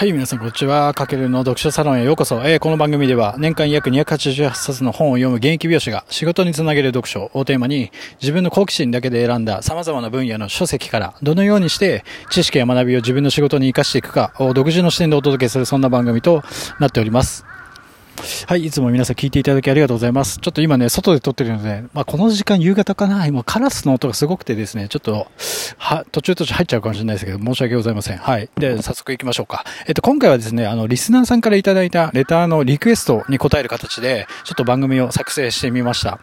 はい、皆さん、こんにちは。かけるの読書サロンへようこそ。えー、この番組では、年間約288冊の本を読む現役美容師が仕事につなげる読書をテーマに、自分の好奇心だけで選んだ様々な分野の書籍から、どのようにして知識や学びを自分の仕事に活かしていくかを独自の視点でお届けする、そんな番組となっております。はい、いつも皆さん聞いていただきありがとうございます。ちょっと今ね、外で撮ってるので、まあ、この時間夕方かな、今カラスの音がすごくてですね、ちょっと、は、途中途中入っちゃうかもしれないですけど、申し訳ございません。はい。で、早速行きましょうか。えっと、今回はですね、あの、リスナーさんからいただいたレターのリクエストに答える形で、ちょっと番組を作成してみました。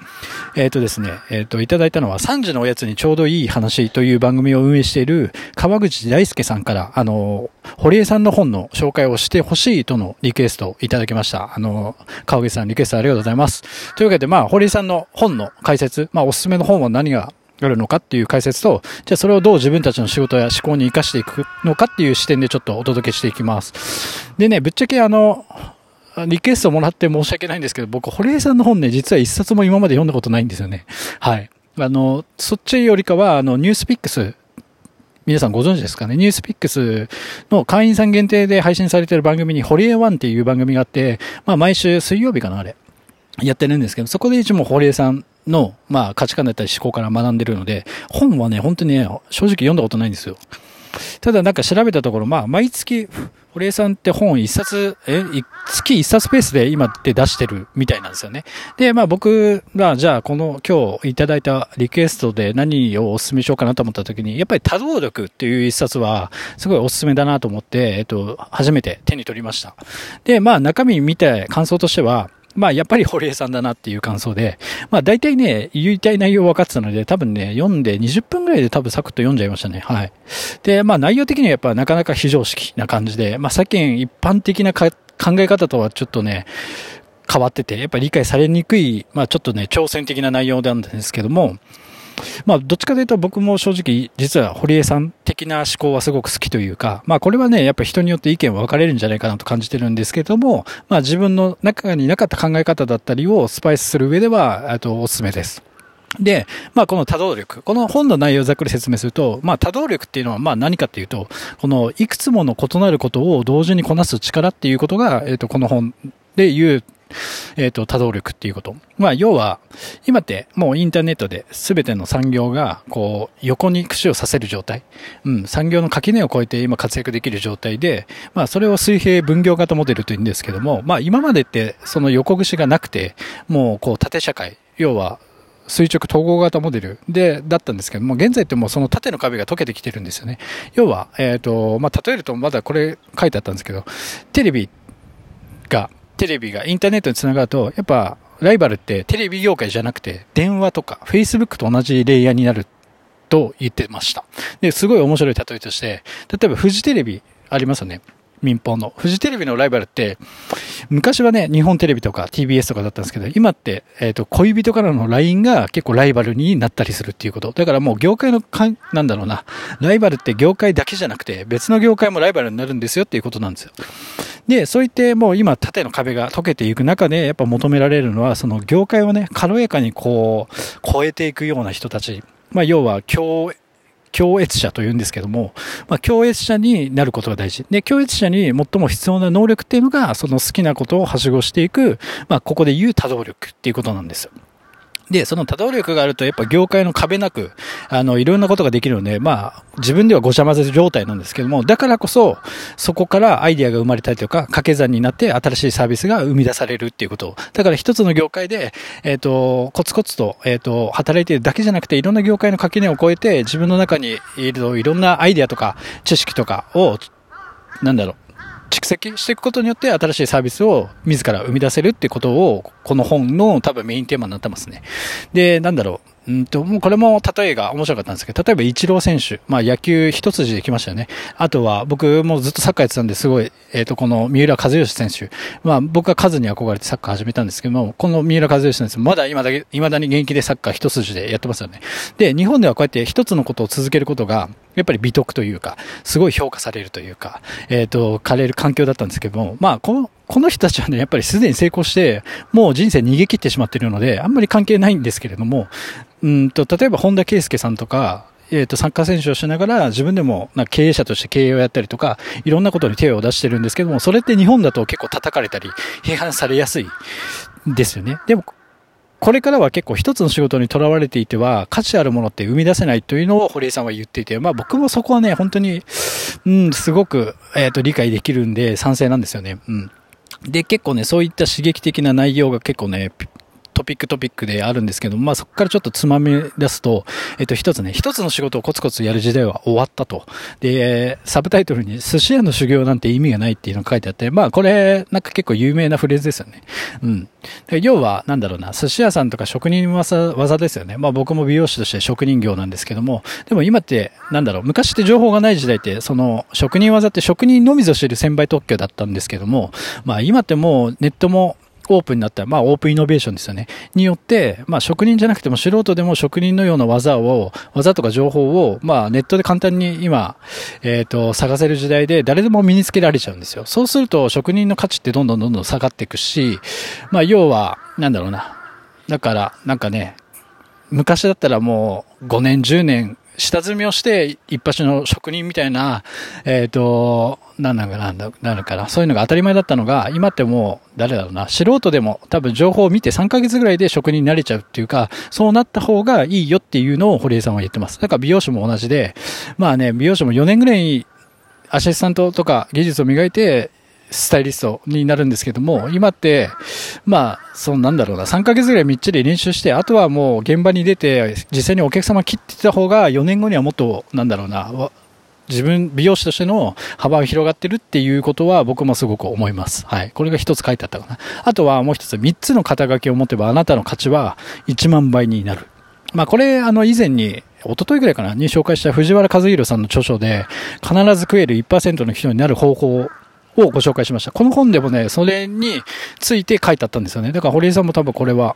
えっとですね、えっと、いただいたのは3時のおやつにちょうどいい話という番組を運営している川口大輔さんから、あの、堀江さんの本の紹介をしてほしいとのリクエストをいただきました。あの、川口さんリクエストありがとうございます。というわけで、まあ、堀井さんの本の解説、まあ、おすすめの本は何があるのかっていう解説と、じゃあそれをどう自分たちの仕事や思考に活かしていくのかっていう視点でちょっとお届けしていきます。でね、ぶっちゃけあの、リクエストもらって申し訳ないんですけど、僕、堀江さんの本ね、実は一冊も今まで読んだことないんですよね。はい。あの、そっちよりかは、あの、ニュースピックス皆さんご存知ですかね？ニュースピックスの会員さん限定で配信されている番組に、ホリエワンっていう番組があって、まあ毎週水曜日かな、あれ。やってるんですけど、そこでいつも堀江さんの、まあ価値観だったり思考から学んでるので、本はね、本当にね、正直読んだことないんですよ。ただなんか調べたところ、まあ、毎月、堀江さんって本一冊、え、月一冊ペースで今って出してるみたいなんですよね。で、まあ僕が、じゃあこの今日いただいたリクエストで何をお勧めしようかなと思った時に、やっぱり多動力っていう一冊は、すごいお勧めだなと思って、えっと、初めて手に取りました。で、まあ中身見て感想としては、まあ、やっぱり堀江さんだなっていう感想で、まあ、大体ね、言いたい内容分かってたので、多分ね、読んで20分ぐらいで多分サクッと読んじゃいましたね。はい。で、まあ、内容的にはやっぱなかなか非常識な感じで、まあ、世間一般的な考え方とはちょっとね、変わってて、やっぱり理解されにくい、まあ、ちょっとね、挑戦的な内容なんですけども、まあ、どっちかというと僕も正直、実は堀江さん的な思考はすごく好きというか、まあ、これはね、やっぱ人によって意見は分かれるんじゃないかなと感じてるんですけども、まあ、自分の中になかった考え方だったりをスパイスする上では、あと、おすすめです。で、まあ、この多動力。この本の内容をざっくり説明すると、まあ、多動力っていうのは、ま、何かっていうと、この、いくつもの異なることを同時にこなす力っていうことが、えっ、と、この本で言う えっ、ー、と、多動力っていうこと。まあ、要は、今ってもうインターネットで全ての産業が、こう、横に串を刺せる状態。うん、産業の垣根を越えて今活躍できる状態で、まあ、それを水平分業型モデルというんですけども、まあ、今までってその横串がなくて、もう、こう、縦社会、要は、垂直統合型モデルで、だったんですけども、現在ってもうその縦の壁が溶けてきてるんですよね。要は、えっ、ー、と、まあ、例えるとまだこれ書いてあったんですけど、テレビがテレビがインターネットにつながると、やっぱライバルってテレビ業界じゃなくて電話とか Facebook と同じレイヤーになると言ってました。で、すごい面白い例えとして、例えばフジテレビありますよね。民放の。フジテレビのライバルって、昔はね、日本テレビとか TBS とかだったんですけど、今って、えっ、ー、と、恋人からの LINE が結構ライバルになったりするっていうこと。だからもう業界のか、なんだろうな、ライバルって業界だけじゃなくて、別の業界もライバルになるんですよっていうことなんですよ。で、そういってもう今縦の壁が溶けていく中で、やっぱ求められるのは、その業界をね、軽やかにこう、超えていくような人たち。まあ、要は、共、共越者というんですけども、まあ、共越者になることが大事。で、共越者に最も必要な能力っていうのが、その好きなことをはしごしていく、まあ、ここで言う多動力っていうことなんですよ。で、その多動力があると、やっぱ業界の壁なく、あの、いろんなことができるので、まあ、自分ではごちゃ混ぜ状態なんですけども、だからこそ、そこからアイディアが生まれたりとか、掛け算になって新しいサービスが生み出されるっていうこと。だから一つの業界で、えっ、ー、と、コツコツと、えっ、ー、と、働いているだけじゃなくて、いろんな業界の垣根を越えて、自分の中にいるといろんなアイディアとか、知識とかを、なんだろう、蓄積していくことによって新しいサービスを自ら生み出せるってことを、この本の多分メインテーマになってますね。で、なんだろう。うんと、もうこれも例えが面白かったんですけど、例えばイチロー選手、まあ野球一筋で来ましたよね。あとは僕もずっとサッカーやってたんですごい、えっ、ー、と、この三浦和義選手、まあ僕は数に憧れてサッカー始めたんですけども、この三浦和義選手、まだ今だけ、未だに現役でサッカー一筋でやってますよね。で、日本ではこうやって一つのことを続けることが、やっぱり美徳というか、すごい評価されるというか、えっ、ー、と、枯れる環境だったんですけども、まあ、この、この人たちはね、やっぱりすでに成功して、もう人生逃げ切ってしまっているので、あんまり関係ないんですけれども、うんと、例えば本田圭佑さんとか、えっ、と、サッカー選手をしながら、自分でも、な経営者として経営をやったりとか、いろんなことに手を出してるんですけども、それって日本だと結構叩かれたり、批判されやすいですよね。でも、これからは結構一つの仕事にとらわれていては価値あるものって生み出せないというのを堀江さんは言っていて、まあ僕もそこはね、本当に、うん、すごく、えっ、ー、と、理解できるんで賛成なんですよね。うん。で、結構ね、そういった刺激的な内容が結構ね、トピックトピックであるんですけど、まあそこからちょっとつまみ出すと、えっと一つね、一つの仕事をコツコツやる時代は終わったと。で、サブタイトルに寿司屋の修行なんて意味がないっていうのが書いてあって、まあこれなんか結構有名なフレーズですよね。うん。要は、なんだろうな、寿司屋さんとか職人技技ですよね。まあ僕も美容師として職人業なんですけども、でも今って、なんだろう、昔って情報がない時代って、その職人技って職人のみぞ知る専売特許だったんですけども、まあ今ってもうネットもオープンになった、まあオープンイノベーションですよね。によって、まあ職人じゃなくても素人でも職人のような技を、技とか情報を、まあネットで簡単に今、えっ、ー、と、探せる時代で誰でも身につけられちゃうんですよ。そうすると職人の価値ってどんどんどんどん下がっていくし、まあ要は、なんだろうな。だから、なんかね、昔だったらもう5年、10年下積みをして一発の職人みたいな、えっ、ー、と、なんなんかなんだ、なるかな。そういうのが当たり前だったのが、今ってもう、誰だろうな、素人でも多分情報を見て3ヶ月ぐらいで職人になれちゃうっていうか、そうなった方がいいよっていうのを堀江さんは言ってます。だから美容師も同じで、まあね、美容師も4年ぐらいアシスタントとか技術を磨いて、スタイリストになるんですけども、今って、まあ、そのなんだろうな、3ヶ月ぐらいみっちり練習して、あとはもう現場に出て、実際にお客様切ってた方が、4年後にはもっと、なんだろうな、自分、美容師としての幅が広がってるっていうことは僕もすごく思います。はい。これが一つ書いてあったかな。あとはもう一つ、三つの肩書きを持てばあなたの価値は1万倍になる。まあこれ、あの以前に、一昨日ぐらいかなに紹介した藤原和弘さんの著書で、必ず食える1%の人になる方法をご紹介しました。この本でもね、それについて書いてあったんですよね。だから堀江さんも多分これは、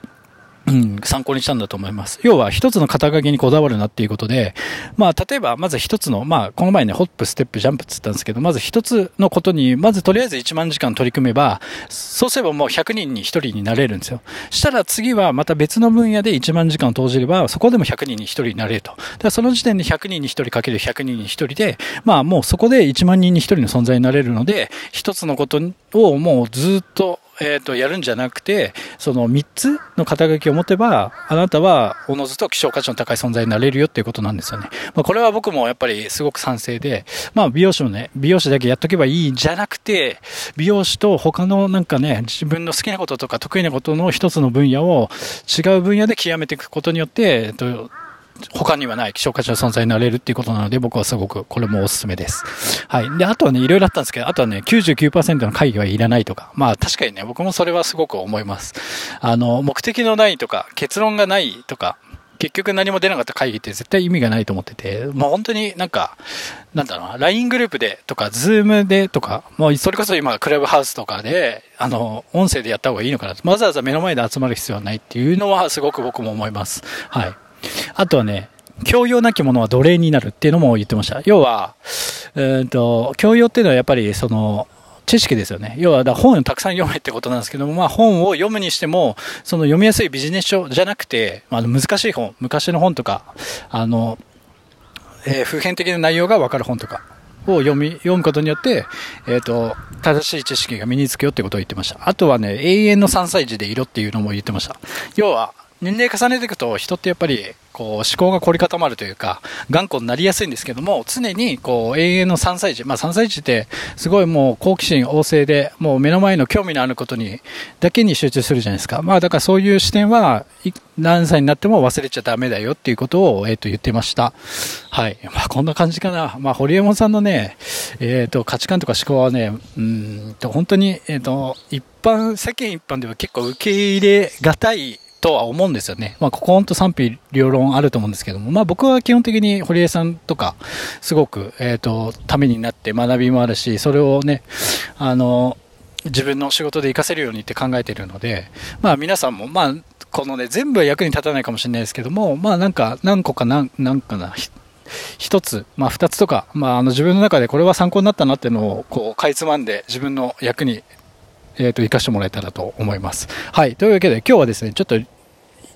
うん、参考にしたんだと思います。要は一つの肩書きにこだわるなっていうことで、まあ例えばまず一つの、まあこの前ね、ホップ、ステップ、ジャンプって言ったんですけど、まず一つのことに、まずとりあえず1万時間取り組めば、そうすればもう100人に1人になれるんですよ。したら次はまた別の分野で1万時間を投じれば、そこでも100人に1人になれると。だからその時点で100人に1人かける100人に1人で、まあもうそこで1万人に1人の存在になれるので、一つのことをもうずっとえっ、ー、と、やるんじゃなくて、その3つの肩書きを持てば、あなたはおのずと希少価値の高い存在になれるよっていうことなんですよね。まあ、これは僕もやっぱりすごく賛成で、まあ、美容師もね、美容師だけやっとけばいいんじゃなくて、美容師と他のなんかね、自分の好きなこととか得意なことの一つの分野を違う分野で極めていくことによって、えっと、他にはない希少価値の存在になれるっていうことなので、僕はすごくこれもおすすめです。はい。で、あとはね、いろいろあったんですけど、あとはね、99%の会議はいらないとか、まあ確かにね、僕もそれはすごく思います。あの、目的のないとか、結論がないとか、結局何も出なかった会議って絶対意味がないと思ってて、もう本当になんか、なんだろうな、LINE グループでとか、ズームでとか、もうそれこそ今、クラブハウスとかで、あの、音声でやった方がいいのかなわざわざ目の前で集まる必要はないっていうのはすごく僕も思います。はい。あとはね、教養なきものは奴隷になるっていうのも言ってました。要は、えーと、教養っていうのはやっぱりその、知識ですよね。要は、だ本をたくさん読めってことなんですけども、まあ本を読むにしても、その読みやすいビジネス書じゃなくて、あ難しい本、昔の本とか、あの、えー、普遍的な内容がわかる本とかを読み、読むことによって、えっ、ー、と、正しい知識が身につくよってことを言ってました。あとはね、永遠の3歳児でいろっていうのも言ってました。要は、年齢重ねていくと人ってやっぱりこう思考が凝り固まるというか頑固になりやすいんですけども常にこう永遠の3歳児。まあ3歳児ってすごいもう好奇心旺盛でもう目の前の興味のあることにだけに集中するじゃないですか。まあだからそういう視点は何歳になっても忘れちゃダメだよっていうことを、えー、と言ってました。はい。まあこんな感じかな。まあ堀江門さんのねえっ、と価値観とか思考はねうんと本当にえっ、と一般世間一般では結構受け入れがたいとは思うんですよね。まあ、ここ本当賛否両論あると思うんですけども、まあ僕は基本的に堀江さんとか、すごく、えっ、ー、と、ためになって学びもあるし、それをね、あの、自分の仕事で活かせるようにって考えているので、まあ皆さんも、まあ、このね、全部は役に立たないかもしれないですけども、まあなんか、何個かなん、なんかな、一つ、まあ二つとか、まああの自分の中でこれは参考になったなっていうのを、こう、かいつまんで自分の役にえっ、と、活かしてもらえたらと思います。はい。というわけで、今日はですね、ちょっと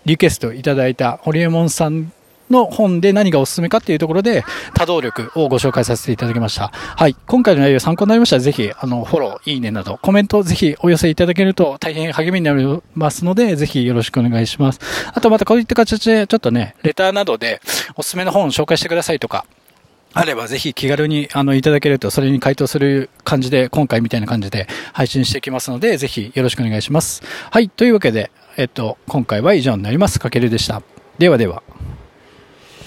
リクエストいただいた、ホリエモンさんの本で何がおすすめかっていうところで、多動力をご紹介させていただきました。はい。今回の内容参考になりましたら、ぜひ、あの、フォロー、いいねなど、コメントをぜひお寄せいただけると大変励みになりますので、ぜひよろしくお願いします。あとまたこういった形で、ちょっとね、レターなどでおすすめの本を紹介してくださいとか、あればぜひ気軽にあのいただけるとそれに回答する感じで今回みたいな感じで配信していきますのでぜひよろしくお願いします。はい。というわけで、えっと、今回は以上になります。かけるでした。ではでは。